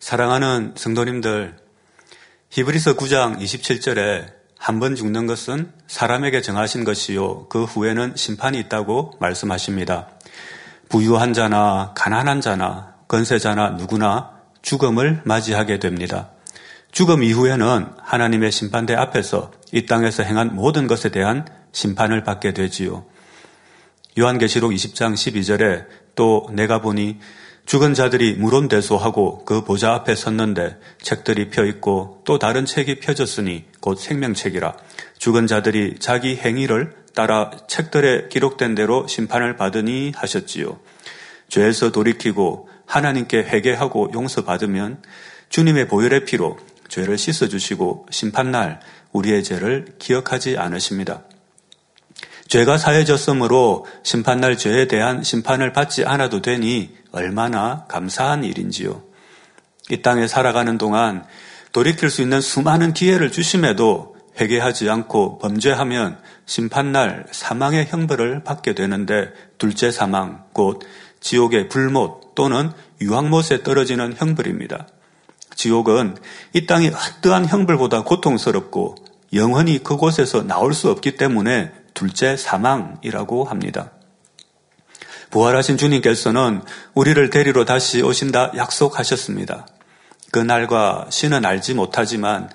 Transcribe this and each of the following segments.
사랑하는 성도님들, 히브리서 9장 27절에 한 번 죽는 것은 사람에게 정하신 것이요. 그 후에는 심판이 있다고 말씀하십니다. 부유한 자나 가난한 자나 건세자나 누구나 죽음을 맞이하게 됩니다. 죽음 이후에는 하나님의 심판대 앞에서 이 땅에서 행한 모든 것에 대한 심판을 받게 되지요. 요한계시록 20장 12절에 또 내가 보니 죽은 자들이 물론대소하고 그 보좌 앞에 섰는데 책들이 펴 있고 또 다른 책이 펴졌으니 곧 생명책이라 죽은 자들이 자기 행위를 따라 책들에 기록된 대로 심판을 받으니 하셨지요. 죄에서 돌이키고 하나님께 회개하고 용서받으면 주님의 보혈의 피로 죄를 씻어주시고 심판날 우리의 죄를 기억하지 않으십니다. 죄가 사해졌으므로 심판날 죄에 대한 심판을 받지 않아도 되니 얼마나 감사한 일인지요. 이 땅에 살아가는 동안 돌이킬 수 있는 수많은 기회를 주심에도 회개하지 않고 범죄하면 심판날 사망의 형벌을 받게 되는데 둘째 사망, 곧 지옥의 불못 또는 유황못에 떨어지는 형벌입니다. 지옥은 이 땅이 어떠한 형벌보다 고통스럽고 영원히 그곳에서 나올 수 없기 때문에 둘째 사망이라고 합니다. 부활하신 주님께서는 우리를 데리러 다시 오신다 약속하셨습니다. 그 날과 신은 알지 못하지만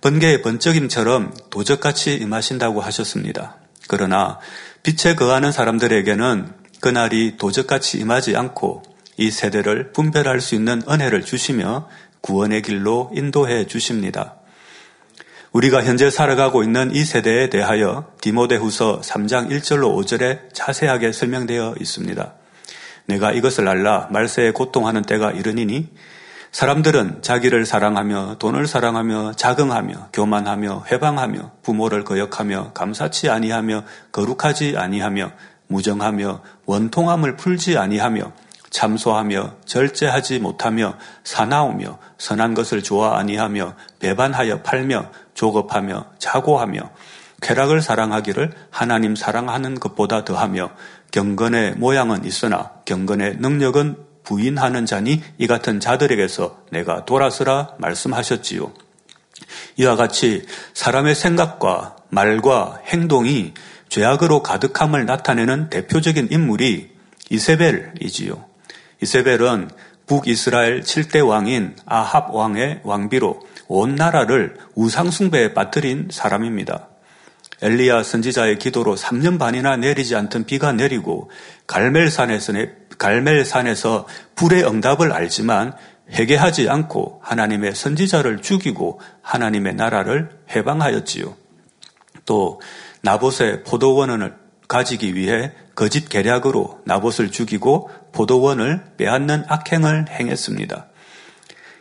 번개의 번쩍임처럼 도적같이 임하신다고 하셨습니다. 그러나 빛에 거하는 사람들에게는 그날이 도적같이 임하지 않고 이 세대를 분별할 수 있는 은혜를 주시며 구원의 길로 인도해 주십니다. 우리가 현재 살아가고 있는 이 세대에 대하여 디모데후서 3장 1절로 5절에 자세하게 설명되어 있습니다. 내가 이것을 알라 말세에 고통하는 때가 이르니니 사람들은 자기를 사랑하며 돈을 사랑하며 자긍하며 교만하며 회방하며 부모를 거역하며 감사치 아니하며 거룩하지 아니하며 무정하며 원통함을 풀지 아니하며 참소하며 절제하지 못하며 사나우며 선한 것을 좋아 아니하며 배반하여 팔며 조급하며 자고하며 쾌락을 사랑하기를 하나님 사랑하는 것보다 더하며 경건의 모양은 있으나 경건의 능력은 부인하는 자니 이 같은 자들에게서 내가 돌아서라 말씀하셨지요. 이와 같이 사람의 생각과 말과 행동이 죄악으로 가득함을 나타내는 대표적인 인물이 이세벨이지요. 이세벨은 북이스라엘 7대 왕인 아합 왕의 왕비로 온 나라를 우상숭배에 빠뜨린 사람입니다. 엘리야 선지자의 기도로 3년 반이나 내리지 않던 비가 내리고 갈멜산에서, 불의 응답을 알지만 회개하지 않고 하나님의 선지자를 죽이고 하나님의 나라를 해방하였지요. 또 나봇의 포도원을 가지기 위해 거짓 계략으로 나봇을 죽이고 포도원을 빼앗는 악행을 행했습니다.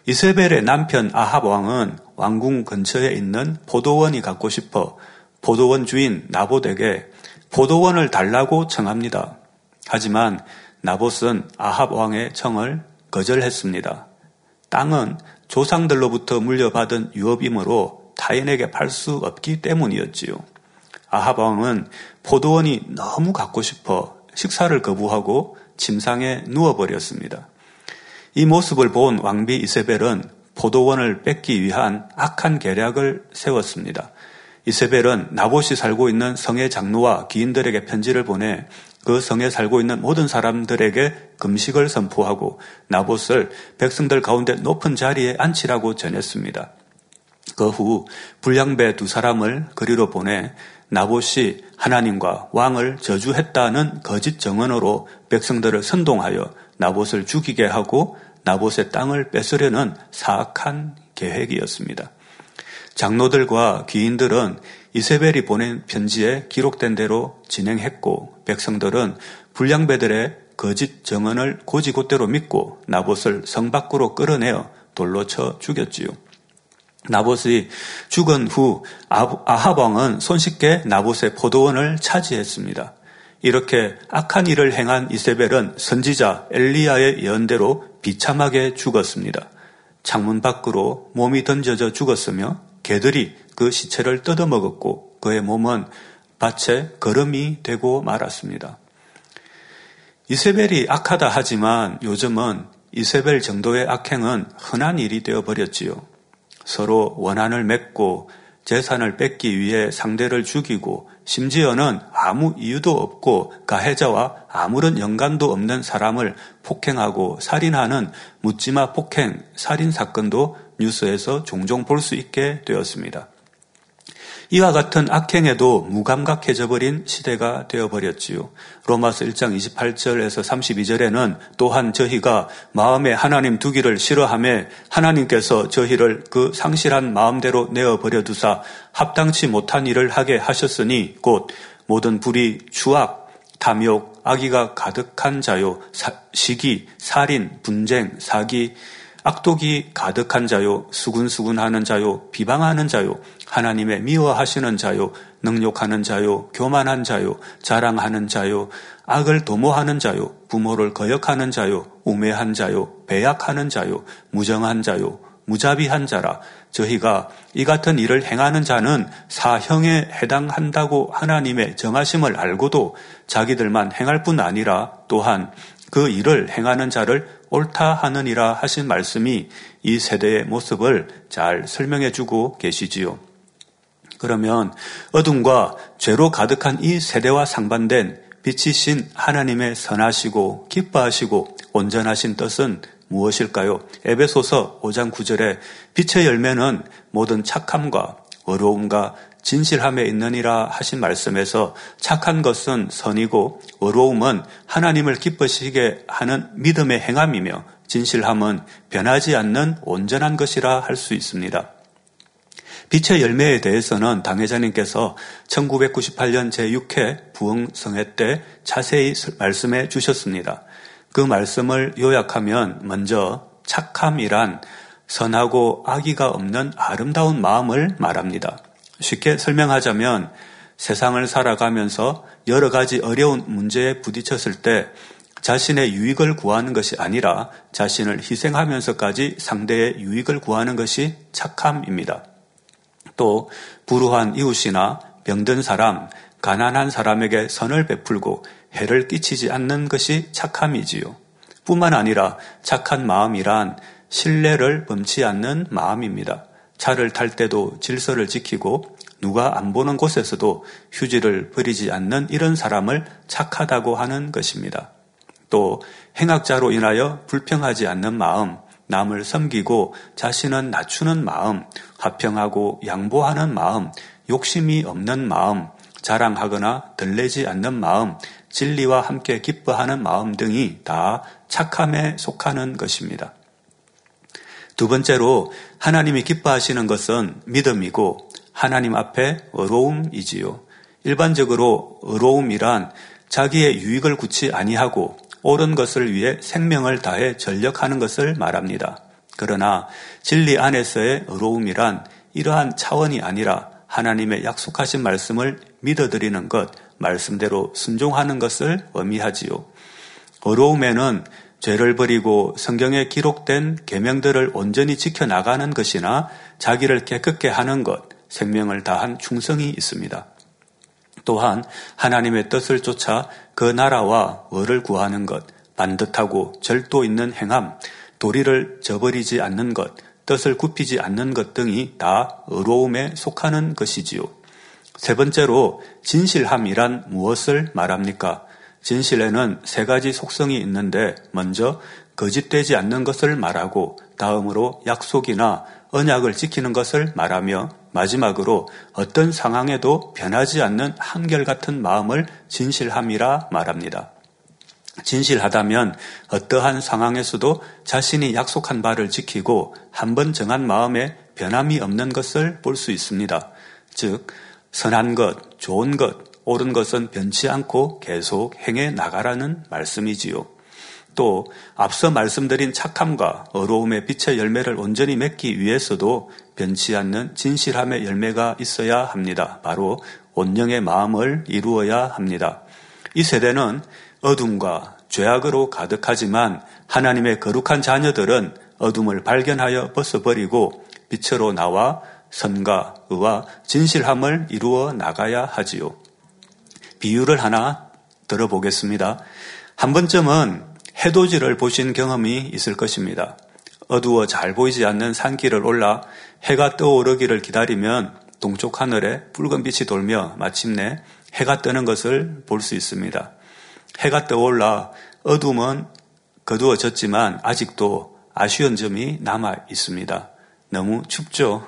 이세벨의 남편 아합 왕은 왕궁 근처에 있는 포도원이 갖고 싶어 포도원 주인 나봇에게 포도원을 달라고 청합니다. 하지만 나봇은 아합 왕의 청을 거절했습니다. 땅은 조상들로부터 물려받은 유업이므로 타인에게 팔 수 없기 때문이었지요. 아합 왕은 포도원이 너무 갖고 싶어 식사를 거부하고 침상에 누워버렸습니다. 이 모습을 본 왕비 이세벨은 포도원을 뺏기 위한 악한 계략을 세웠습니다. 이세벨은 나봇이 살고 있는 성의 장로와 기인들에게 편지를 보내 그 성에 살고 있는 모든 사람들에게 금식을 선포하고 나봇을 백성들 가운데 높은 자리에 앉히라고 전했습니다. 그 후 불량배 두 사람을 그리로 보내 나봇이 하나님과 왕을 저주했다는 거짓 정언으로 백성들을 선동하여 나봇을 죽이게 하고 나봇의 땅을 뺏으려는 사악한 계획이었습니다. 장로들과 귀인들은 이세벨이 보낸 편지에 기록된 대로 진행했고 백성들은 불량배들의 거짓 정언을 고지곳대로 믿고 나봇을 성 밖으로 끌어내어 돌로 쳐 죽였지요. 나봇이 죽은 후 아합 왕은 손쉽게 나봇의 포도원을 차지했습니다. 이렇게 악한 일을 행한 이세벨은 선지자 엘리야의 예언대로 비참하게 죽었습니다. 창문 밖으로 몸이 던져져 죽었으며 개들이 그 시체를 뜯어먹었고 그의 몸은 밭에 거름이 되고 말았습니다. 이세벨이 악하다 하지만 요즘은 이세벨 정도의 악행은 흔한 일이 되어 버렸지요. 서로 원한을 맺고 재산을 뺏기 위해 상대를 죽이고 심지어는 아무 이유도 없고 가해자와 아무런 연관도 없는 사람을 폭행하고 살인하는 묻지마 폭행, 살인 사건도 뉴스에서 종종 볼 수 있게 되었습니다. 이와 같은 악행에도 무감각해져 버린 시대가 되어 버렸지요. 로마서 1장 28절에서 32절에는 또한 저희가 마음에 하나님 두기를 싫어함에 하나님께서 저희를 그 상실한 마음대로 내어 버려 두사 합당치 못한 일을 하게 하셨으니 곧 모든 불의, 추악, 탐욕, 악의가 가득한 자요, 사, 시기, 살인, 분쟁, 사기, 악독이 가득한 자요, 수군수군하는 자요, 비방하는 자요, 하나님의 미워하시는 자요, 능욕하는 자요, 교만한 자요, 자랑하는 자요, 악을 도모하는 자요, 부모를 거역하는 자요, 우매한 자요, 배약하는 자요, 무정한 자요, 무자비한 자라 저희가 이 같은 일을 행하는 자는 사형에 해당한다고 하나님의 정하심을 알고도 자기들만 행할 뿐 아니라 또한 그 일을 행하는 자를 옳다 하느니라 하신 말씀이 이 세대의 모습을 잘 설명해 주고 계시지요. 그러면 어둠과 죄로 가득한 이 세대와 상반된 빛이신 하나님의 선하시고 기뻐하시고 온전하신 뜻은 무엇일까요? 에베소서 5장 9절에 빛의 열매는 모든 착함과 어려움과 진실함에 있느니라 하신 말씀에서 착한 것은 선이고 어로움은 하나님을 기쁘시게 하는 믿음의 행함이며 진실함은 변하지 않는 온전한 것이라 할 수 있습니다. 빛의 열매에 대해서는 당회자님께서 1998년 제6회 부흥성회 때 자세히 말씀해 주셨습니다. 그 말씀을 요약하면 먼저 착함이란 선하고 악의가 없는 아름다운 마음을 말합니다. 쉽게 설명하자면 세상을 살아가면서 여러 가지 어려운 문제에 부딪혔을 때 자신의 유익을 구하는 것이 아니라 자신을 희생하면서까지 상대의 유익을 구하는 것이 착함입니다. 또 불우한 이웃이나 병든 사람, 가난한 사람에게 선을 베풀고 해를 끼치지 않는 것이 착함이지요. 뿐만 아니라 착한 마음이란 신뢰를 범치 않는 마음입니다. 차를 탈 때도 질서를 지키고 누가 안 보는 곳에서도 휴지를 버리지 않는 이런 사람을 착하다고 하는 것입니다. 또 행악자로 인하여 불평하지 않는 마음, 남을 섬기고 자신은 낮추는 마음, 화평하고 양보하는 마음, 욕심이 없는 마음, 자랑하거나 들레지 않는 마음, 진리와 함께 기뻐하는 마음 등이 다 착함에 속하는 것입니다. 두 번째로 하나님이 기뻐하시는 것은 믿음이고 하나님 앞에 어로움이지요. 일반적으로 어로움이란 자기의 유익을 굳이 아니하고 옳은 것을 위해 생명을 다해 전력하는 것을 말합니다. 그러나 진리 안에서의 어로움이란 이러한 차원이 아니라 하나님의 약속하신 말씀을 믿어드리는 것, 말씀대로 순종하는 것을 의미하지요. 어로움에는 죄를 버리고 성경에 기록된 계명들을 온전히 지켜 나가는 것이나 자기를 깨끗게 하는 것, 생명을 다한 충성이 있습니다. 또한 하나님의 뜻을 쫓아 그 나라와 을을 구하는 것, 반듯하고 절도 있는 행함, 도리를 저버리지 않는 것, 뜻을 굽히지 않는 것 등이 다 의로움에 속하는 것이지요. 세 번째로 진실함이란 무엇을 말합니까? 진실에는 세 가지 속성이 있는데 먼저 거짓되지 않는 것을 말하고 다음으로 약속이나 언약을 지키는 것을 말하며 마지막으로 어떤 상황에도 변하지 않는 한결같은 마음을 진실함이라 말합니다. 진실하다면 어떠한 상황에서도 자신이 약속한 바를 지키고 한 번 정한 마음에 변함이 없는 것을 볼 수 있습니다. 즉, 선한 것, 좋은 것, 옳은 것은 변치 않고 계속 행해 나가라는 말씀이지요. 또 앞서 말씀드린 착함과 어로움의 빛의 열매를 온전히 맺기 위해서도 변치 않는 진실함의 열매가 있어야 합니다. 바로 온영의 마음을 이루어야 합니다. 이 세대는 어둠과 죄악으로 가득하지만 하나님의 거룩한 자녀들은 어둠을 발견하여 벗어버리고 빛으로 나와 선과 의와 진실함을 이루어 나가야 하지요. 비유를 하나 들어보겠습니다. 한 번쯤은 해돋이를 보신 경험이 있을 것입니다. 어두워 잘 보이지 않는 산길을 올라 해가 떠오르기를 기다리면 동쪽 하늘에 붉은 빛이 돌며 마침내 해가 뜨는 것을 볼 수 있습니다. 해가 떠올라 어둠은 거두어졌지만 아직도 아쉬운 점이 남아 있습니다. 너무 춥죠?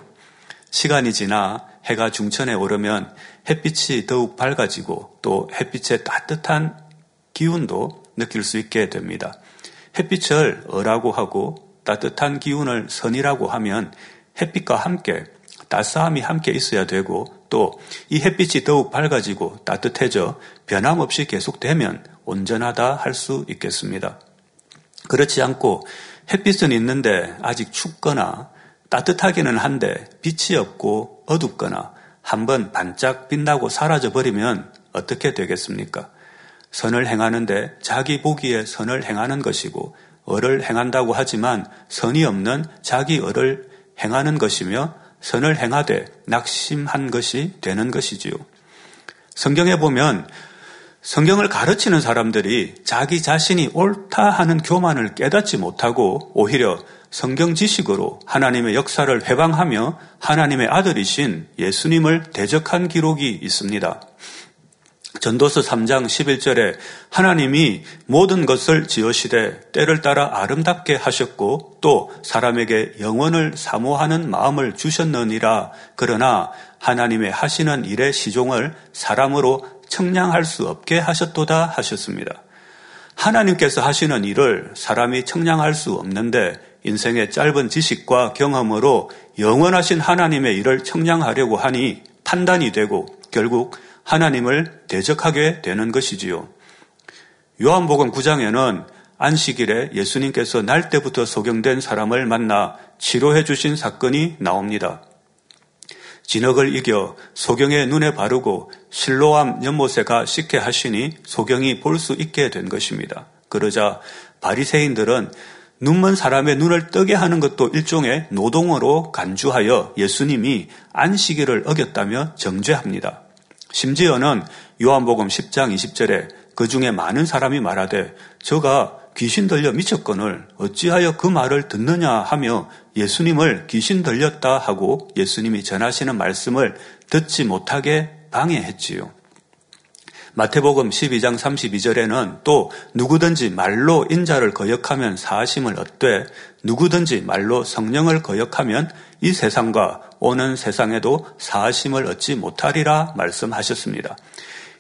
시간이 지나 해가 중천에 오르면 햇빛이 더욱 밝아지고 또 햇빛의 따뜻한 기운도 느낄 수 있게 됩니다. 햇빛을 어라고 하고 따뜻한 기운을 선이라고 하면 햇빛과 함께 따스함이 함께 있어야 되고 또 이 햇빛이 더욱 밝아지고 따뜻해져 변함없이 계속되면 온전하다 할 수 있겠습니다. 그렇지 않고 햇빛은 있는데 아직 춥거나 따뜻하기는 한데 빛이 없고 어둡거나 한번 반짝 빛나고 사라져 버리면 어떻게 되겠습니까? 선을 행하는데 자기 보기에 선을 행하는 것이고 을을 행한다고 하지만 선이 없는 자기 을을 행하는 것이며 선을 행하되 낙심한 것이 되는 것이지요. 성경에 보면 성경을 가르치는 사람들이 자기 자신이 옳다 하는 교만을 깨닫지 못하고 오히려 성경 지식으로 하나님의 역사를 회방하며 하나님의 아들이신 예수님을 대적한 기록이 있습니다. 전도서 3장 11절에 하나님이 모든 것을 지으시되 때를 따라 아름답게 하셨고 또 사람에게 영원을 사모하는 마음을 주셨느니라 그러나 하나님의 하시는 일의 시종을 사람으로 청량할 수 없게 하셨도다 하셨습니다. 하나님께서 하시는 일을 사람이 청량할 수 없는데 인생의 짧은 지식과 경험으로 영원하신 하나님의 일을 청량하려고 하니 판단이 되고 결국 하나님을 대적하게 되는 것이지요. 요한복음 9장에는 안식일에 예수님께서 날 때부터 소경된 사람을 만나 치료해 주신 사건이 나옵니다. 진흙을 이겨 소경의 눈에 바르고 실로암 연못에가 씻게 하시니 소경이 볼 수 있게 된 것입니다. 그러자 바리새인들은 눈먼 사람의 눈을 뜨게 하는 것도 일종의 노동으로 간주하여 예수님이 안식일을 어겼다며 정죄합니다. 심지어는 요한복음 10장 20절에 그 중에 많은 사람이 말하되 저가 귀신 들려 미쳤거늘 어찌하여 그 말을 듣느냐 하며 예수님을 귀신 들렸다 하고 예수님이 전하시는 말씀을 듣지 못하게 방해했지요. 마태복음 12장 32절에는 또 누구든지 말로 인자를 거역하면 사하심을 얻되 누구든지 말로 성령을 거역하면 이 세상과 오는 세상에도 사하심을 얻지 못하리라 말씀하셨습니다.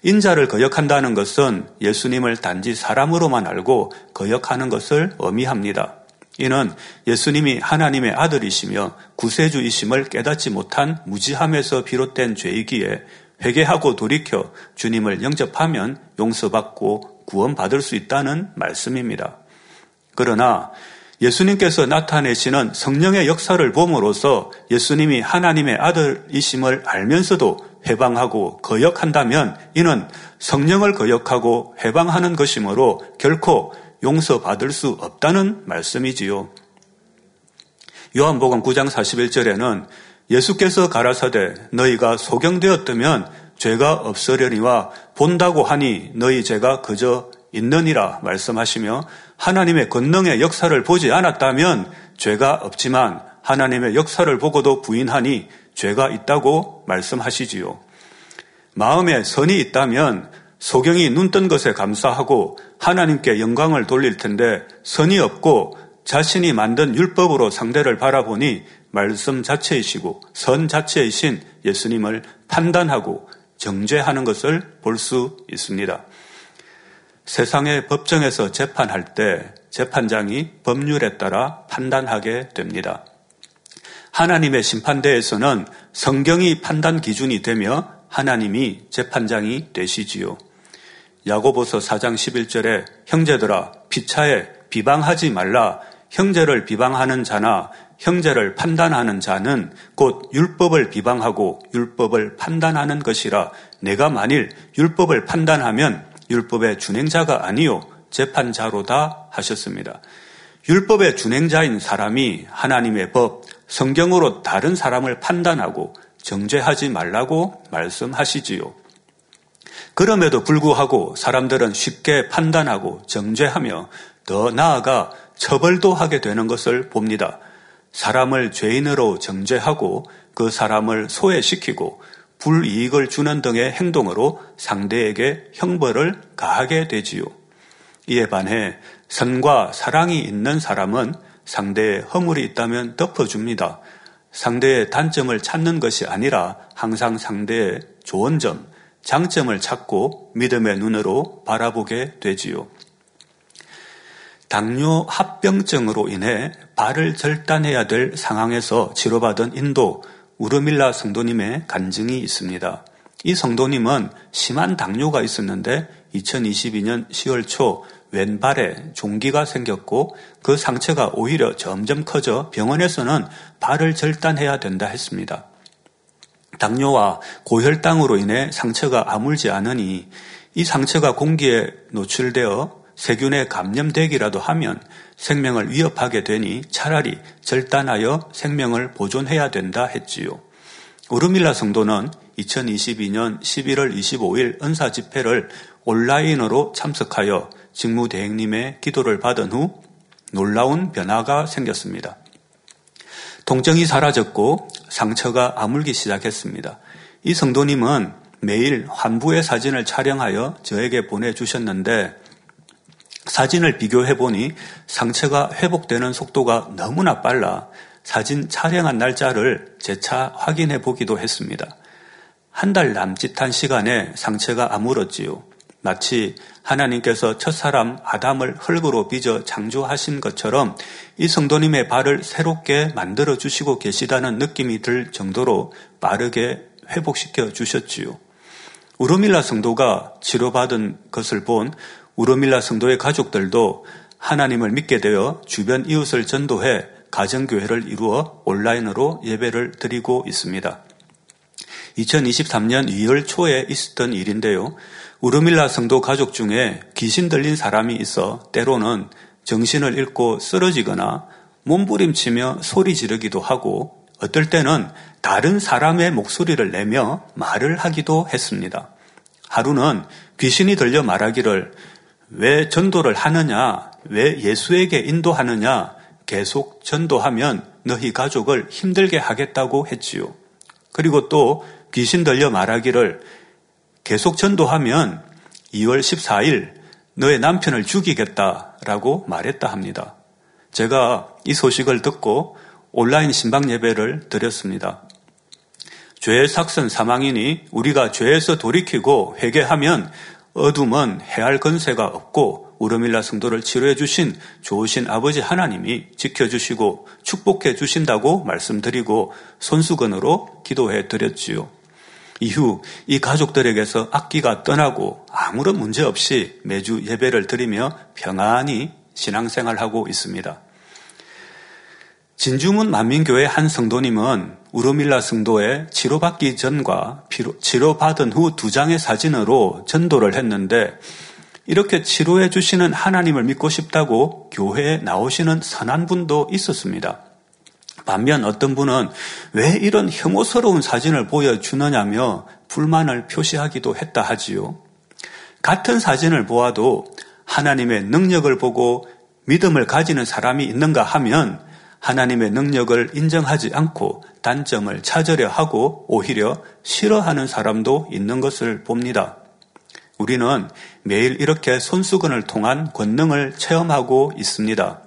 인자를 거역한다는 것은 예수님을 단지 사람으로만 알고 거역하는 것을 의미합니다. 이는 예수님이 하나님의 아들이시며 구세주이심을 깨닫지 못한 무지함에서 비롯된 죄이기에 회개하고 돌이켜 주님을 영접하면 용서받고 구원받을 수 있다는 말씀입니다. 그러나 예수님께서 나타내시는 성령의 역사를 봄으로써 예수님이 하나님의 아들이심을 알면서도 해방하고 거역한다면 이는 성령을 거역하고 해방하는 것이므로 결코 용서받을 수 없다는 말씀이지요. 요한복음 9장 41절에는 예수께서 가라사대 너희가 소경되었다면 죄가 없으려니와 본다고 하니 너희 죄가 그저 있느니라 말씀하시며 하나님의 권능의 역사를 보지 않았다면 죄가 없지만 하나님의 역사를 보고도 부인하니 죄가 있다고 말씀하시지요. 마음에 선이 있다면 소경이 눈뜬 것에 감사하고 하나님께 영광을 돌릴 텐데 선이 없고 자신이 만든 율법으로 상대를 바라보니 말씀 자체이시고 선 자체이신 예수님을 판단하고 정죄하는 것을 볼 수 있습니다. 세상의 법정에서 재판할 때 재판장이 법률에 따라 판단하게 됩니다. 하나님의 심판대에서는 성경이 판단 기준이 되며 하나님이 재판장이 되시지요. 야고보서 4장 11절에 형제들아 피차에 비방하지 말라 형제를 비방하는 자나 형제를 판단하는 자는 곧 율법을 비방하고 율법을 판단하는 것이라 내가 만일 율법을 판단하면 율법의 준행자가 아니요 재판자로다 하셨습니다. 율법의 준행자인 사람이 하나님의 법, 성경으로 다른 사람을 판단하고 정죄하지 말라고 말씀하시지요. 그럼에도 불구하고 사람들은 쉽게 판단하고 정죄하며 더 나아가 처벌도 하게 되는 것을 봅니다. 사람을 죄인으로 정죄하고 그 사람을 소외시키고 불이익을 주는 등의 행동으로 상대에게 형벌을 가하게 되지요. 이에 반해 선과 사랑이 있는 사람은 상대의 허물이 있다면 덮어줍니다. 상대의 단점을 찾는 것이 아니라 항상 상대의 좋은 점, 장점을 찾고 믿음의 눈으로 바라보게 되지요. 당뇨 합병증으로 인해 발을 절단해야 될 상황에서 치료받은 인도 우르밀라 성도님의 간증이 있습니다. 이 성도님은 심한 당뇨가 있었는데 2022년 10월 초 왼발에 종기가 생겼고 그 상처가 오히려 점점 커져 병원에서는 발을 절단해야 된다 했습니다. 당뇨와 고혈당으로 인해 상처가 아물지 않으니 이 상처가 공기에 노출되어 세균에 감염되기라도 하면 생명을 위협하게 되니 차라리 절단하여 생명을 보존해야 된다 했지요. 우르밀라 성도는 2022년 11월 25일 은사 집회를 온라인으로 참석하여 직무대행님의 기도를 받은 후 놀라운 변화가 생겼습니다. 통증이 사라졌고 상처가 아물기 시작했습니다. 이 성도님은 매일 환부의 사진을 촬영하여 저에게 보내주셨는데 사진을 비교해 보니 상처가 회복되는 속도가 너무나 빨라 사진 촬영한 날짜를 재차 확인해 보기도 했습니다. 한 달 남짓한 시간에 상처가 아물었지요. 마치 하나님께서 첫 사람 아담을 흙으로 빚어 창조하신 것처럼 이 성도님의 발을 새롭게 만들어 주시고 계시다는 느낌이 들 정도로 빠르게 회복시켜 주셨지요. 우르밀라 성도가 치료받은 것을 본 우르밀라 성도의 가족들도 하나님을 믿게 되어 주변 이웃을 전도해 가정교회를 이루어 온라인으로 예배를 드리고 있습니다. 2023년 2월 초에 있었던 일인데요. 우르밀라 성도 가족 중에 귀신 들린 사람이 있어 때로는 정신을 잃고 쓰러지거나 몸부림치며 소리 지르기도 하고 어떨 때는 다른 사람의 목소리를 내며 말을 하기도 했습니다. 하루는 귀신이 들려 말하기를 왜 전도를 하느냐, 왜 예수에게 인도하느냐, 계속 전도하면 너희 가족을 힘들게 하겠다고 했지요. 그리고 또 귀신 들려 말하기를 계속 전도하면 2월 14일 너의 남편을 죽이겠다라고 말했다 합니다. 제가 이 소식을 듣고 온라인 신방 예배를 드렸습니다. 죄의 삭선 사망이니 우리가 죄에서 돌이키고 회개하면 어둠은 해할 건세가 없고 우르밀라 성도를 치료해 주신 좋으신 아버지 하나님이 지켜주시고 축복해 주신다고 말씀드리고 손수건으로 기도해 드렸지요. 이후 이 가족들에게서 악기가 떠나고 아무런 문제 없이 매주 예배를 드리며 평안히 신앙생활하고 있습니다. 진주문 만민교회 한 성도님은 우르밀라 성도의 치료받기 전과 치료받은 후 두 장의 사진으로 전도를 했는데 이렇게 치료해 주시는 하나님을 믿고 싶다고 교회에 나오시는 선한 분도 있었습니다. 반면 어떤 분은 왜 이런 혐오스러운 사진을 보여주느냐며 불만을 표시하기도 했다 하지요. 같은 사진을 보아도 하나님의 능력을 보고 믿음을 가지는 사람이 있는가 하면 하나님의 능력을 인정하지 않고 단점을 찾으려 하고 오히려 싫어하는 사람도 있는 것을 봅니다. 우리는 매일 이렇게 손수건을 통한 권능을 체험하고 있습니다.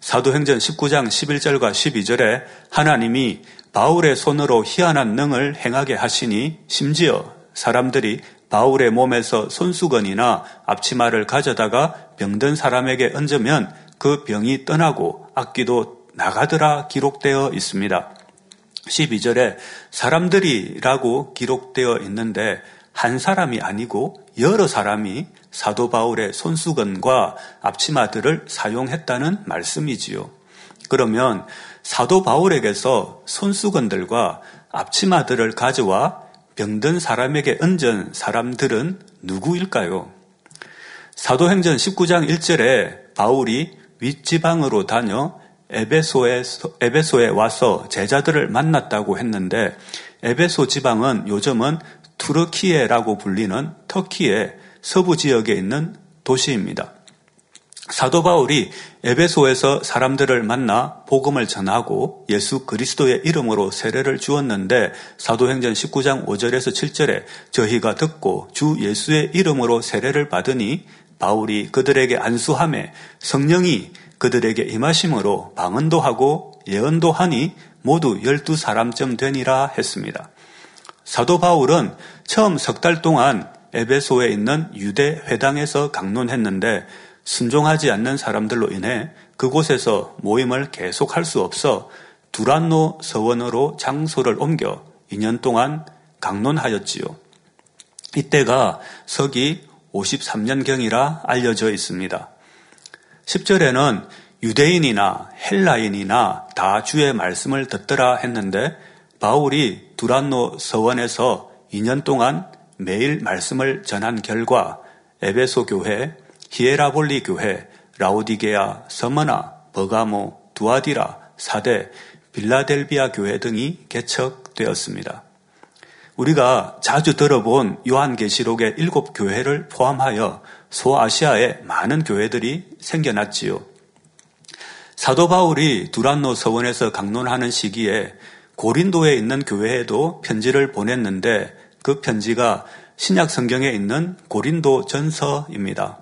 사도행전 19장 11절과 12절에 하나님이 바울의 손으로 희한한 능을 행하게 하시니 심지어 사람들이 바울의 몸에서 손수건이나 앞치마를 가져다가 병든 사람에게 얹으면 그 병이 떠나고 악기도 나가더라 기록되어 있습니다. 12절에 사람들이라고 기록되어 있는데 한 사람이 아니고 여러 사람이 사도 바울의 손수건과 앞치마들을 사용했다는 말씀이지요. 그러면 사도 바울에게서 손수건들과 앞치마들을 가져와 병든 사람에게 얹은 사람들은 누구일까요? 사도행전 19장 1절에 바울이 윗지방으로 다녀 에베소에, 에베소에 와서 제자들을 만났다고 했는데 에베소 지방은 요즘은 투르키에라고 불리는 터키의 서부 지역에 있는 도시입니다. 사도 바울이 에베소에서 사람들을 만나 복음을 전하고 예수 그리스도의 이름으로 세례를 주었는데 사도행전 19장 5절에서 7절에 저희가 듣고 주 예수의 이름으로 세례를 받으니 바울이 그들에게 안수함에 성령이 그들에게 임하심으로 방언도 하고 예언도 하니 모두 열두 사람쯤 되니라 했습니다. 사도 바울은 처음 석 달 동안 에베소에 있는 유대 회당에서 강론했는데 순종하지 않는 사람들로 인해 그곳에서 모임을 계속할 수 없어 두란노 서원으로 장소를 옮겨 2년 동안 강론하였지요. 이때가 서기 53년경이라 알려져 있습니다. 10절에는 유대인이나 헬라인이나 다 주의 말씀을 듣더라 했는데 바울이 두란노 서원에서 2년 동안 매일 말씀을 전한 결과 에베소 교회, 히에라볼리 교회, 라우디게아, 서머나, 버가모, 두아디라, 사대, 빌라델비아 교회 등이 개척되었습니다. 우리가 자주 들어본 요한계시록의 일곱 교회를 포함하여 소아시아에 많은 교회들이 생겨났지요. 사도 바울이 두란노 서원에서 강론하는 시기에 고린도에 있는 교회에도 편지를 보냈는데 그 편지가 신약 성경에 있는 고린도 전서입니다.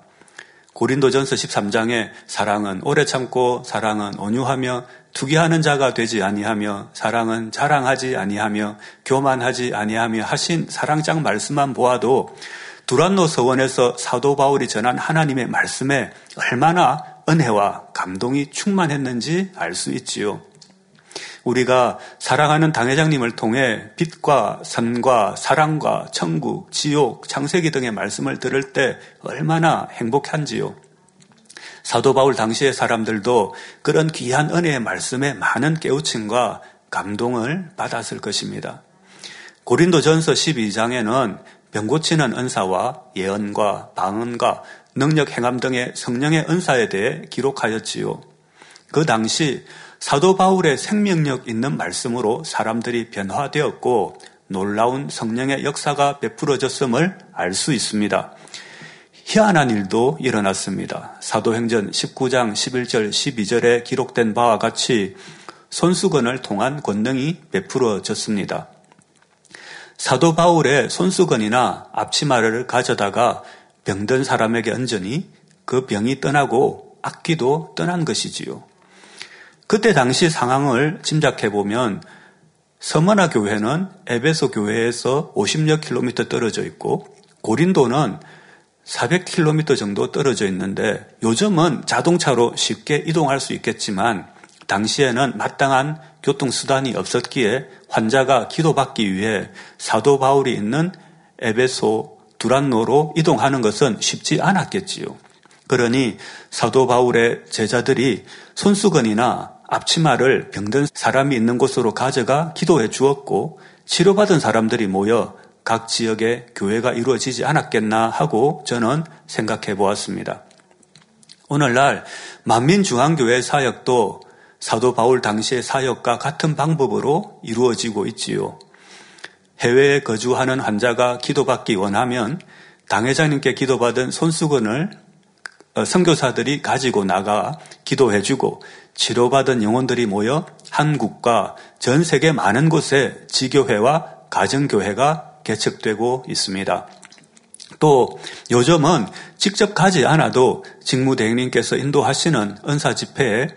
고린도 전서 13장에 사랑은 오래 참고 사랑은 온유하며 투기하는 자가 되지 아니하며 사랑은 자랑하지 아니하며 교만하지 아니하며 하신 사랑장 말씀만 보아도 두란노 서원에서 사도 바울이 전한 하나님의 말씀에 얼마나 은혜와 감동이 충만했는지 알 수 있지요. 우리가 사랑하는 당회장님을 통해 빛과 선과 사랑과 천국, 지옥, 창세기 등의 말씀을 들을 때 얼마나 행복한지요. 사도 바울 당시의 사람들도 그런 귀한 은혜의 말씀에 많은 깨우침과 감동을 받았을 것입니다. 고린도 전서 12장에는 병 고치는 은사와 예언과 방언과 능력 행함 등의 성령의 은사에 대해 기록하였지요. 그 당시 사도 바울의 생명력 있는 말씀으로 사람들이 변화되었고 놀라운 성령의 역사가 베풀어졌음을 알 수 있습니다. 희한한 일도 일어났습니다. 사도행전 19장 11절 12절에 기록된 바와 같이 손수건을 통한 권능이 베풀어졌습니다. 사도 바울의 손수건이나 앞치마를 가져다가 병든 사람에게 얹으니 그 병이 떠나고 악기도 떠난 것이지요. 그때 당시 상황을 짐작해 보면 서머나 교회는 에베소 교회에서 50여 킬로미터 떨어져 있고 고린도는 400km 정도 떨어져 있는데 요즘은 자동차로 쉽게 이동할 수 있겠지만 당시에는 마땅한 교통수단이 없었기에 환자가 기도받기 위해 사도 바울이 있는 에베소 두란노로 이동하는 것은 쉽지 않았겠지요. 그러니 사도 바울의 제자들이 손수건이나 앞치마를 병든 사람이 있는 곳으로 가져가 기도해 주었고 치료받은 사람들이 모여 각 지역에 교회가 이루어지지 않았겠나 하고 저는 생각해 보았습니다. 오늘날 만민중앙교회 사역도 사도 바울 당시의 사역과 같은 방법으로 이루어지고 있지요. 해외에 거주하는 환자가 기도받기 원하면 당회장님께 기도받은 손수건을 어, 선교사들이 가지고 나가 기도해주고 치료받은 영혼들이 모여 한국과 전 세계 많은 곳에 지교회와 가정교회가 개척되고 있습니다. 또 요즘은 직접 가지 않아도 직무대행님께서 인도하시는 은사 집회에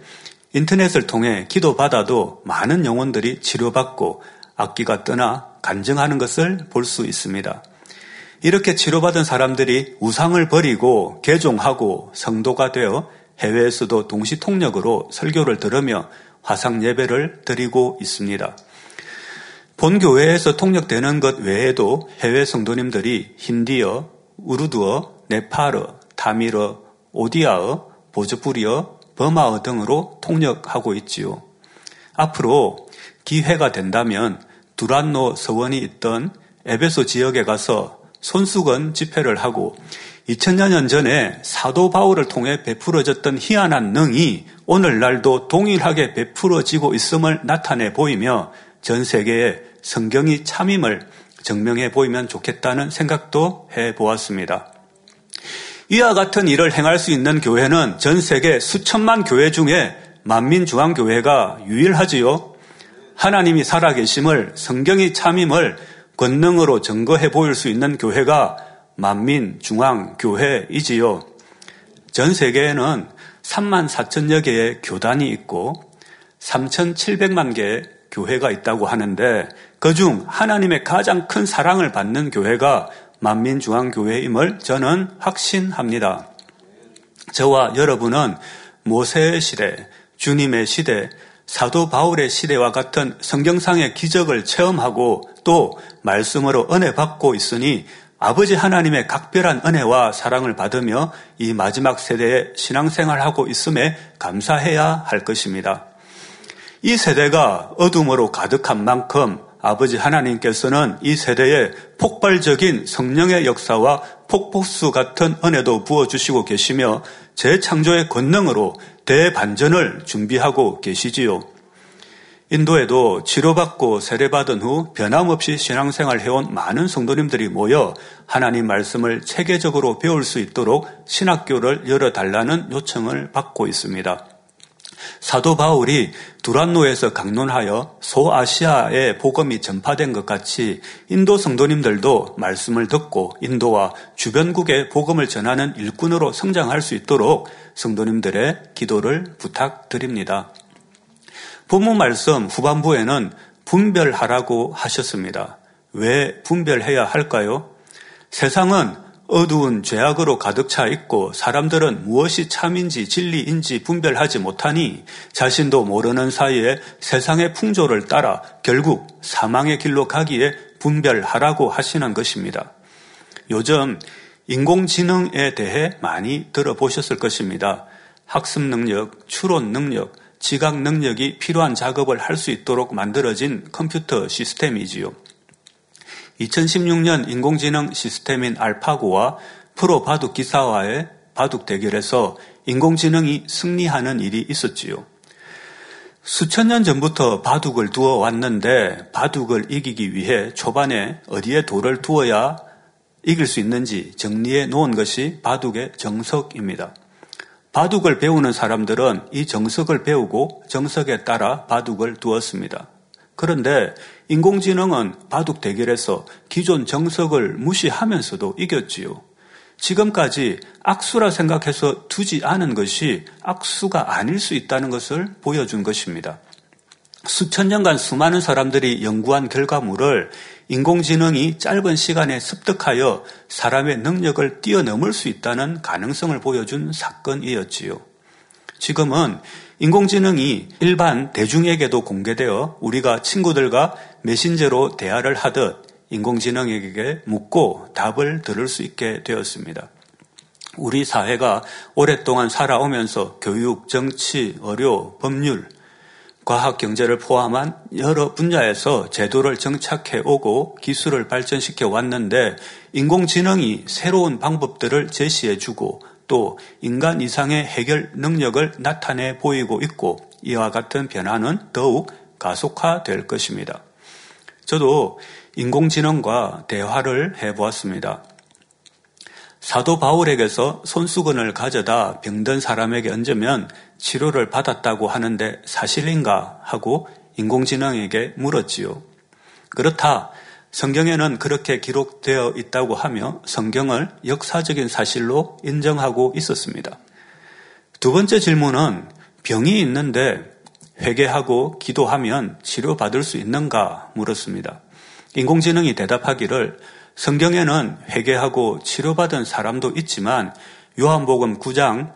인터넷을 통해 기도받아도 많은 영혼들이 치료받고 악기가 떠나 간증하는 것을 볼 수 있습니다. 이렇게 치료받은 사람들이 우상을 버리고 개종하고 성도가 되어 해외에서도 동시 통역으로 설교를 들으며 화상 예배를 드리고 있습니다. 본 교회에서 통역되는 것 외에도 해외 성도님들이 힌디어, 우르드어, 네파르, 타미르, 오디아어, 보조부리어, 버마어 등으로 통역하고 있지요. 앞으로 기회가 된다면 두란노 서원이 있던 에베소 지역에 가서 손수건 집회를 하고 2000여 년 전에 사도 바울을 통해 베풀어졌던 희한한 능이 오늘날도 동일하게 베풀어지고 있음을 나타내 보이며 전 세계에 성경이 참임을 증명해 보이면 좋겠다는 생각도 해 보았습니다. 이와 같은 일을 행할 수 있는 교회는 전 세계 수천만 교회 중에 만민중앙교회가 유일하지요. 하나님이 살아계심을 성경이 참임을 권능으로 증거해 보일 수 있는 교회가 만민중앙교회이지요. 전 세계에는 3만 4천여 개의 교단이 있고 3,700만 개의 교회가 있다고 하는데 그중 하나님의 가장 큰 사랑을 받는 교회가 만민중앙교회임을 저는 확신합니다. 저와 여러분은 모세의 시대, 주님의 시대, 사도 바울의 시대와 같은 성경상의 기적을 체험하고 또 말씀으로 은혜 받고 있으니 아버지 하나님의 각별한 은혜와 사랑을 받으며 이 마지막 세대에 신앙생활하고 있음에 감사해야 할 것입니다. 이 세대가 어둠으로 가득한 만큼 아버지 하나님께서는 이 세대에 폭발적인 성령의 역사와 폭포수 같은 은혜도 부어주시고 계시며 재창조의 권능으로 대반전을 준비하고 계시지요. 인도에도 치료받고 세례받은 후 변함없이 신앙생활 해온 많은 성도님들이 모여 하나님 말씀을 체계적으로 배울 수 있도록 신학교를 열어달라는 요청을 받고 있습니다. 사도 바울이 두란노에서 강론하여 소아시아에 복음이 전파된 것 같이 인도 성도님들도 말씀을 듣고 인도와 주변국에 복음을 전하는 일꾼으로 성장할 수 있도록 성도님들의 기도를 부탁드립니다. 부모 말씀 후반부에는 분별하라고 하셨습니다. 왜 분별해야 할까요? 세상은 어두운 죄악으로 가득 차 있고 사람들은 무엇이 참인지 진리인지 분별하지 못하니 자신도 모르는 사이에 세상의 풍조를 따라 결국 사망의 길로 가기에 분별하라고 하시는 것입니다. 요즘 인공지능에 대해 많이 들어보셨을 것입니다. 학습 능력, 추론 능력, 지각 능력이 필요한 작업을 할 수 있도록 만들어진 컴퓨터 시스템이지요. 2016년 인공지능 시스템인 알파고와 프로 바둑 기사와의 바둑 대결에서 인공지능이 승리하는 일이 있었지요. 수천 년 전부터 바둑을 두어 왔는데 바둑을 이기기 위해 초반에 어디에 돌을 두어야 이길 수 있는지 정리해 놓은 것이 바둑의 정석입니다. 바둑을 배우는 사람들은 이 정석을 배우고 정석에 따라 바둑을 두었습니다. 그런데 인공지능은 바둑 대결에서 기존 정석을 무시하면서도 이겼지요. 지금까지 악수라 생각해서 두지 않은 것이 악수가 아닐 수 있다는 것을 보여준 것입니다. 수천 년간 수많은 사람들이 연구한 결과물을 인공지능이 짧은 시간에 습득하여 사람의 능력을 뛰어넘을 수 있다는 가능성을 보여준 사건이었지요. 지금은 인공지능이 일반 대중에게도 공개되어 우리가 친구들과 메신저로 대화를 하듯 인공지능에게 묻고 답을 들을 수 있게 되었습니다. 우리 사회가 오랫동안 살아오면서 교육, 정치, 의료, 법률, 과학, 경제를 포함한 여러 분야에서 제도를 정착해 오고 기술을 발전시켜 왔는데 인공지능이 새로운 방법들을 제시해 주고 또 인간 이상의 해결 능력을 나타내 보이고 있고 이와 같은 변화는 더욱 가속화될 것입니다. 저도 인공지능과 대화를 해보았습니다. 사도 바울에게서 손수건을 가져다 병든 사람에게 얹으면 치료를 받았다고 하는데 사실인가 하고 인공지능에게 물었지요. 그렇다. 성경에는 그렇게 기록되어 있다고 하며 성경을 역사적인 사실로 인정하고 있었습니다. 두 번째 질문은 병이 있는데 회개하고 기도하면 치료받을 수 있는가 물었습니다. 인공지능이 대답하기를 성경에는 회개하고 치료받은 사람도 있지만 요한복음 9장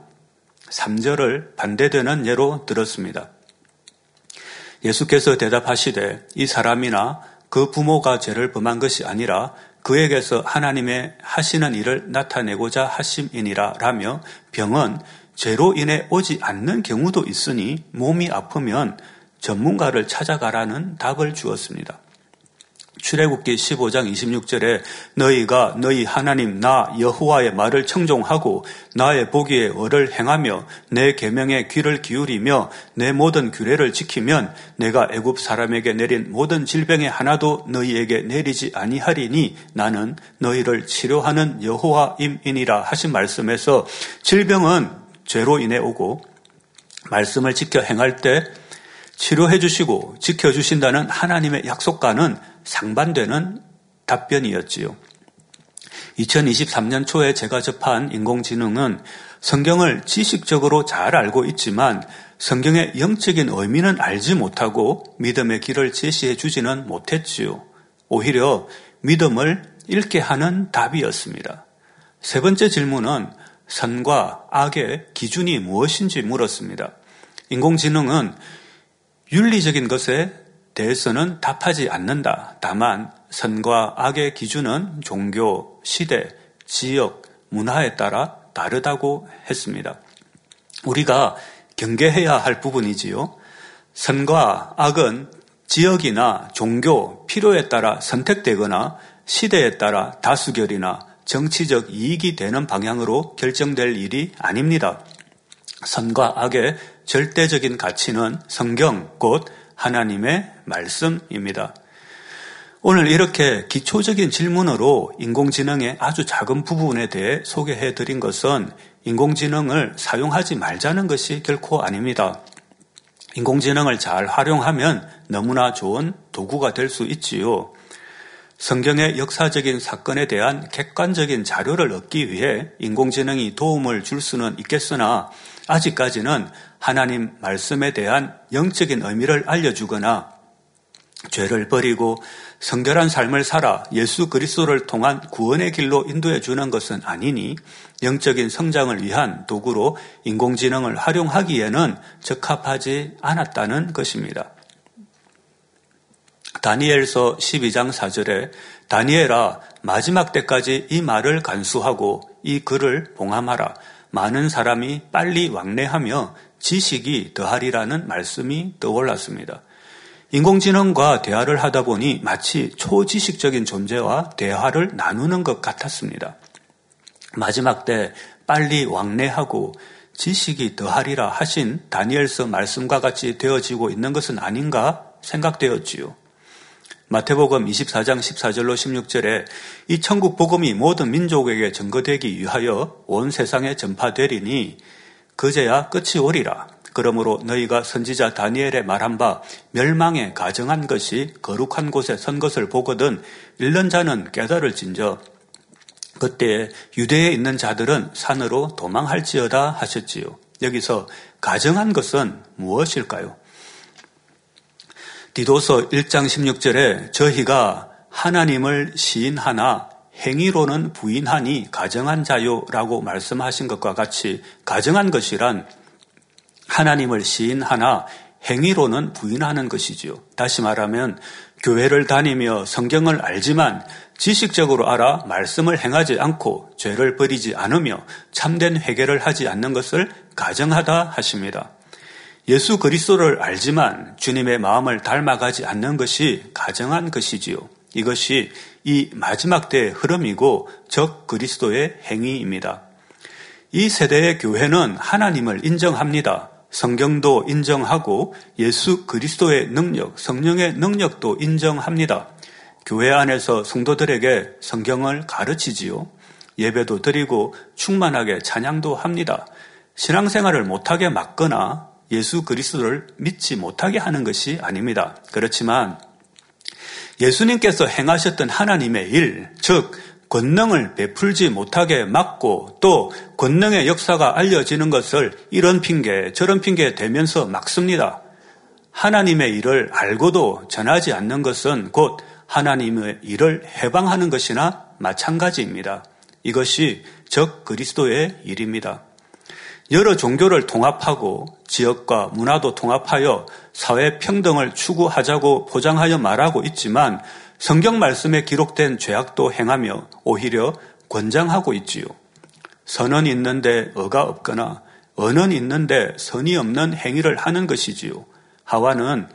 3절을 반대되는 예로 들었습니다. 예수께서 대답하시되 이 사람이나 그 부모가 죄를 범한 것이 아니라 그에게서 하나님의 하시는 일을 나타내고자 하심이니라 라며 병은 죄로 인해 오지 않는 경우도 있으니 몸이 아프면 전문가를 찾아가라는 답을 주었습니다. 출애굽기 15장 26절에 너희가 너희 하나님 나 여호와의 말을 청종하고 나의 보기에 얼을 행하며 내 계명에 귀를 기울이며 내 모든 규례를 지키면 내가 애굽 사람에게 내린 모든 질병의 하나도 너희에게 내리지 아니하리니 나는 너희를 치료하는 여호와임이니라 하신 말씀에서 질병은 죄로 인해 오고 말씀을 지켜 행할 때 치료해 주시고 지켜 주신다는 하나님의 약속과는 상반되는 답변이었지요. 2023년 초에 제가 접한 인공지능은 성경을 지식적으로 잘 알고 있지만 성경의 영적인 의미는 알지 못하고 믿음의 길을 제시해 주지는 못했지요. 오히려 믿음을 잃게 하는 답이었습니다. 세 번째 질문은 선과 악의 기준이 무엇인지 물었습니다. 인공지능은 윤리적인 것에 대해서는 답하지 않는다. 다만 선과 악의 기준은 종교, 시대, 지역, 문화에 따라 다르다고 했습니다. 우리가 경계해야 할 부분이지요. 선과 악은 지역이나 종교, 필요에 따라 선택되거나 시대에 따라 다수결이나 정치적 이익이 되는 방향으로 결정될 일이 아닙니다. 선과 악의 절대적인 가치는 성경, 곧 하나님의 말씀입니다. 오늘 이렇게 기초적인 질문으로 인공지능의 아주 작은 부분에 대해 소개해 드린 것은 인공지능을 사용하지 말자는 것이 결코 아닙니다. 인공지능을 잘 활용하면 너무나 좋은 도구가 될 수 있지요. 성경의 역사적인 사건에 대한 객관적인 자료를 얻기 위해 인공지능이 도움을 줄 수는 있겠으나 아직까지는 하나님 말씀에 대한 영적인 의미를 알려주거나 죄를 버리고 성결한 삶을 살아 예수 그리스도를 통한 구원의 길로 인도해 주는 것은 아니니 영적인 성장을 위한 도구로 인공지능을 활용하기에는 적합하지 않았다는 것입니다. 다니엘서 12장 4절에 다니엘아 마지막 때까지 이 말을 간수하고 이 글을 봉함하라. 많은 사람이 빨리 왕래하며 지식이 더하리라는 말씀이 떠올랐습니다. 인공지능과 대화를 하다 보니 마치 초지식적인 존재와 대화를 나누는 것 같았습니다. 마지막 때 빨리 왕래하고 지식이 더하리라 하신 다니엘서 말씀과 같이 되어지고 있는 것은 아닌가 생각되었지요. 마태복음 24장 14절로 16절에 이 천국 복음이 모든 민족에게 증거되기 위하여 온 세상에 전파되리니 그제야 끝이 오리라. 그러므로 너희가 선지자 다니엘의 말한 바 멸망에 가정한 것이 거룩한 곳에 선 것을 보거든 일른 자는 깨달을진저 그때 유대에 있는 자들은 산으로 도망할지어다 하셨지요. 여기서 가정한 것은 무엇일까요? 디도서 1장 16절에 저희가 하나님을 시인하나 행위로는 부인하니 가정한 자요라고 말씀하신 것과 같이 가정한 것이란 하나님을 시인하나 행위로는 부인하는 것이지요. 다시 말하면 교회를 다니며 성경을 알지만 지식적으로 알아 말씀을 행하지 않고 죄를 버리지 않으며 참된 회개를 하지 않는 것을 가정하다 하십니다. 예수 그리스도를 알지만 주님의 마음을 닮아가지 않는 것이 가정한 것이지요. 이것이 이 마지막 때의 흐름이고 적 그리스도의 행위입니다. 이 세대의 교회는 하나님을 인정합니다. 성경도 인정하고 예수 그리스도의 능력, 성령의 능력도 인정합니다. 교회 안에서 성도들에게 성경을 가르치지요. 예배도 드리고 충만하게 찬양도 합니다. 신앙생활을 못하게 막거나 예수 그리스도를 믿지 못하게 하는 것이 아닙니다. 그렇지만 예수님께서 행하셨던 하나님의 일, 즉 권능을 베풀지 못하게 막고 또 권능의 역사가 알려지는 것을 이런 핑계 저런 핑계 대면서 막습니다. 하나님의 일을 알고도 전하지 않는 것은 곧 하나님의 일을 해방하는 것이나 마찬가지입니다. 이것이 적 그리스도의 일입니다. 여러 종교를 통합하고 지역과 문화도 통합하여 사회 평등을 추구하자고 포장하여 말하고 있지만 성경 말씀에 기록된 죄악도 행하며 오히려 권장하고 있지요. 선은 있는데 어가 없거나 언은 있는데 선이 없는 행위를 하는 것이지요. 하와는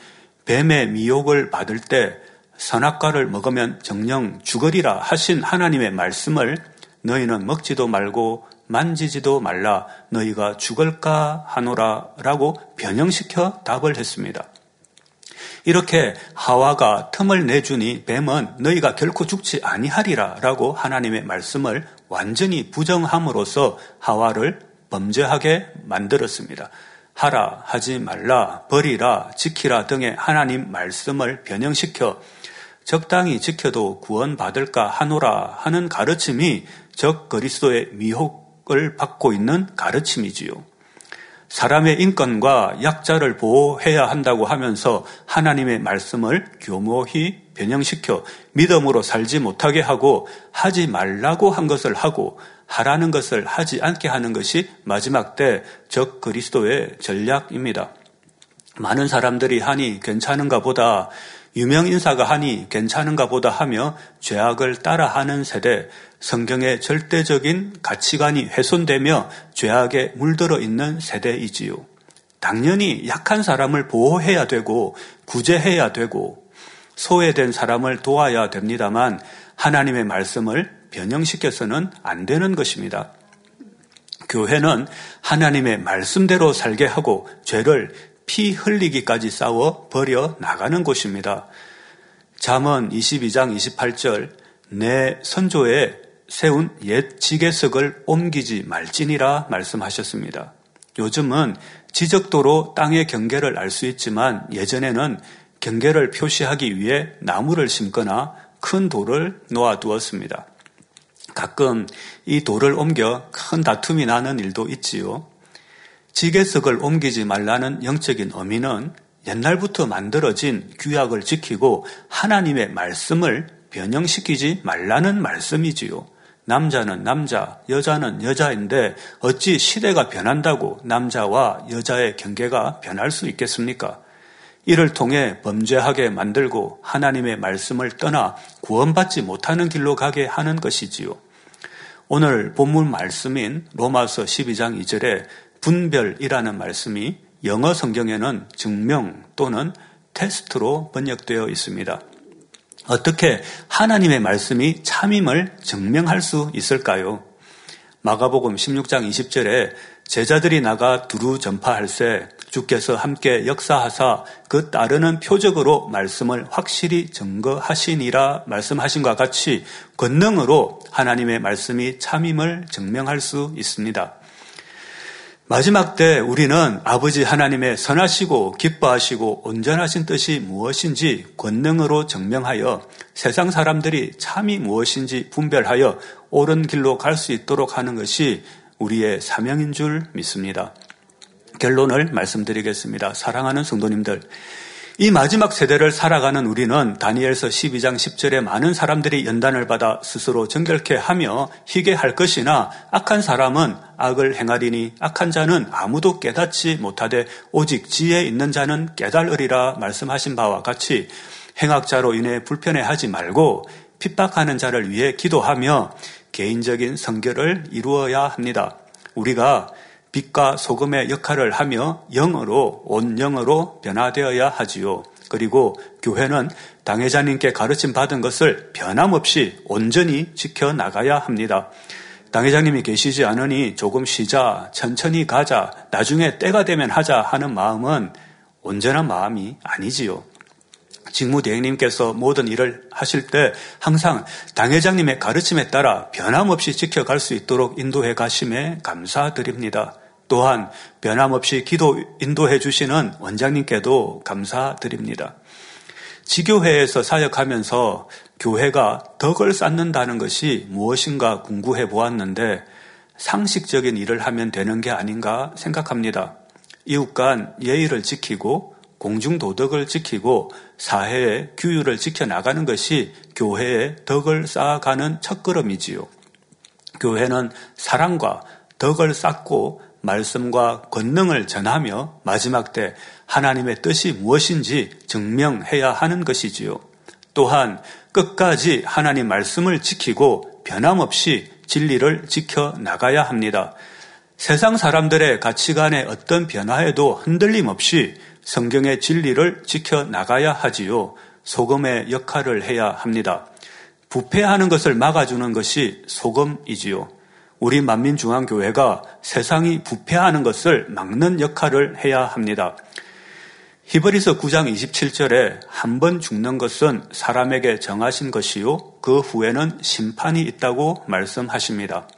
뱀의 미혹을 받을 때 선악과를 먹으면 정령 죽으리라 하신 하나님의 말씀을 너희는 먹지도 말고 만지지도 말라 너희가 죽을까 하노라 라고 변형시켜 답을 했습니다. 이렇게 하와가 틈을 내주니 뱀은 너희가 결코 죽지 아니하리라 라고 하나님의 말씀을 완전히 부정함으로써 하와를 범죄하게 만들었습니다. 하라, 하지 말라, 버리라, 지키라 등의 하나님 말씀을 변형시켜 적당히 지켜도 구원받을까 하노라 하는 가르침이 적 그리스도의 미혹 을 받고 있는 가르침이지요. 사람의 인권과 약자를 보호해야 한다고 하면서 하나님의 말씀을 교모히 변형시켜 믿음으로 살지 못하게 하고 하지 말라고 한 것을 하고 하라는 것을 하지 않게 하는 것이 마지막 때 적 그리스도의 전략입니다. 많은 사람들이 하니 괜찮은가 보다 유명 인사가 하니 괜찮은가 보다 하며 죄악을 따라하는 세대, 성경의 절대적인 가치관이 훼손되며 죄악에 물들어 있는 세대이지요. 당연히 약한 사람을 보호해야 되고 구제해야 되고 소외된 사람을 도와야 됩니다만 하나님의 말씀을 변형시켜서는 안 되는 것입니다. 교회는 하나님의 말씀대로 살게 하고 죄를 피 흘리기까지 싸워 버려 나가는 곳입니다. 잠언 22장 28절 내 선조에 세운 옛 지게석을 옮기지 말지니라 말씀하셨습니다. 요즘은 지적도로 땅의 경계를 알 수 있지만 예전에는 경계를 표시하기 위해 나무를 심거나 큰 돌을 놓아두었습니다. 가끔 이 돌을 옮겨 큰 다툼이 나는 일도 있지요. 지게석을 옮기지 말라는 영적인 의미는 옛날부터 만들어진 규약을 지키고 하나님의 말씀을 변형시키지 말라는 말씀이지요. 남자는 남자, 여자는 여자인데 어찌 시대가 변한다고 남자와 여자의 경계가 변할 수 있겠습니까? 이를 통해 범죄하게 만들고 하나님의 말씀을 떠나 구원받지 못하는 길로 가게 하는 것이지요. 오늘 본문 말씀인 로마서 12장 2절에 분별이라는 말씀이 영어 성경에는 증명 또는 테스트로 번역되어 있습니다. 어떻게 하나님의 말씀이 참임을 증명할 수 있을까요? 마가복음 16장 20절에 제자들이 나가 두루 전파할세 주께서 함께 역사하사 그 따르는 표적으로 말씀을 확실히 증거하시니라 말씀하신과 같이 권능으로 하나님의 말씀이 참임을 증명할 수 있습니다. 마지막 때 우리는 아버지 하나님의 선하시고 기뻐하시고 온전하신 뜻이 무엇인지 권능으로 증명하여 세상 사람들이 참이 무엇인지 분별하여 옳은 길로 갈 수 있도록 하는 것이 우리의 사명인 줄 믿습니다. 결론을 말씀드리겠습니다. 사랑하는 성도님들, 이 마지막 세대를 살아가는 우리는 다니엘서 12장 10절에 많은 사람들이 연단을 받아 스스로 정결케 하며 희게 할 것이나 악한 사람은 악을 행하리니 악한 자는 아무도 깨닫지 못하되 오직 지혜 있는 자는 깨달으리라 말씀하신 바와 같이 행악자로 인해 불편해하지 말고 핍박하는 자를 위해 기도하며 개인적인 성결을 이루어야 합니다. 우리가 빛과 소금의 역할을 하며 영으로 온 영으로 변화되어야 하지요. 그리고 교회는 당회자님께 가르침 받은 것을 변함없이 온전히 지켜 나가야 합니다. 당회장님이 계시지 않으니 조금 쉬자, 천천히 가자, 나중에 때가 되면 하자 하는 마음은 온전한 마음이 아니지요. 직무대행님께서 모든 일을 하실 때 항상 당회장님의 가르침에 따라 변함없이 지켜갈 수 있도록 인도해 가심에 감사드립니다. 또한 변함없이 기도 인도해 주시는 원장님께도 감사드립니다. 지교회에서 사역하면서 교회가 덕을 쌓는다는 것이 무엇인가 궁구해 보았는데 상식적인 일을 하면 되는 게 아닌가 생각합니다. 이웃 간 예의를 지키고 공중도덕을 지키고 사회의 규율을 지켜나가는 것이 교회의 덕을 쌓아가는 첫걸음이지요. 교회는 사랑과 덕을 쌓고 말씀과 권능을 전하며 마지막 때 하나님의 뜻이 무엇인지 증명해야 하는 것이지요. 또한 끝까지 하나님 말씀을 지키고 변함없이 진리를 지켜 나가야 합니다. 세상 사람들의 가치관의 어떤 변화에도 흔들림 없이 성경의 진리를 지켜 나가야 하지요. 소금의 역할을 해야 합니다. 부패하는 것을 막아주는 것이 소금이지요. 우리 만민중앙교회가 세상이 부패하는 것을 막는 역할을 해야 합니다. 히브리서 9장 27절에 한 번 죽는 것은 사람에게 정하신 것이요. 그 후에는 심판이 있다고 말씀하십니다.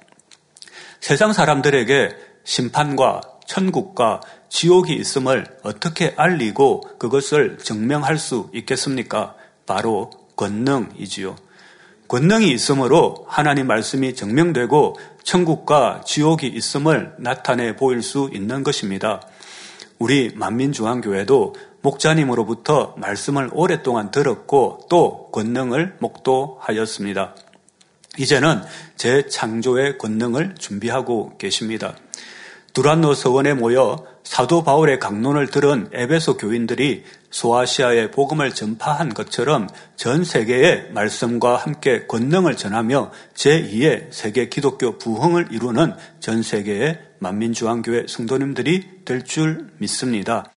세상 사람들에게 심판과 천국과 지옥이 있음을 어떻게 알리고 그것을 증명할 수 있겠습니까? 바로 권능이지요. 권능이 있으므로 하나님 말씀이 증명되고 천국과 지옥이 있음을 나타내 보일 수 있는 것입니다. 우리 만민중앙교회도 목자님으로부터 말씀을 오랫동안 들었고 또 권능을 목도하였습니다. 이제는 재창조의 권능을 준비하고 계십니다. 두란노 서원에 모여 사도 바울의 강론을 들은 에베소 교인들이 소아시아의 복음을 전파한 것처럼 전 세계에 말씀과 함께 권능을 전하며 제2의 세계 기독교 부흥을 이루는 전 세계의 만민주왕교회 성도님들이 될 줄 믿습니다.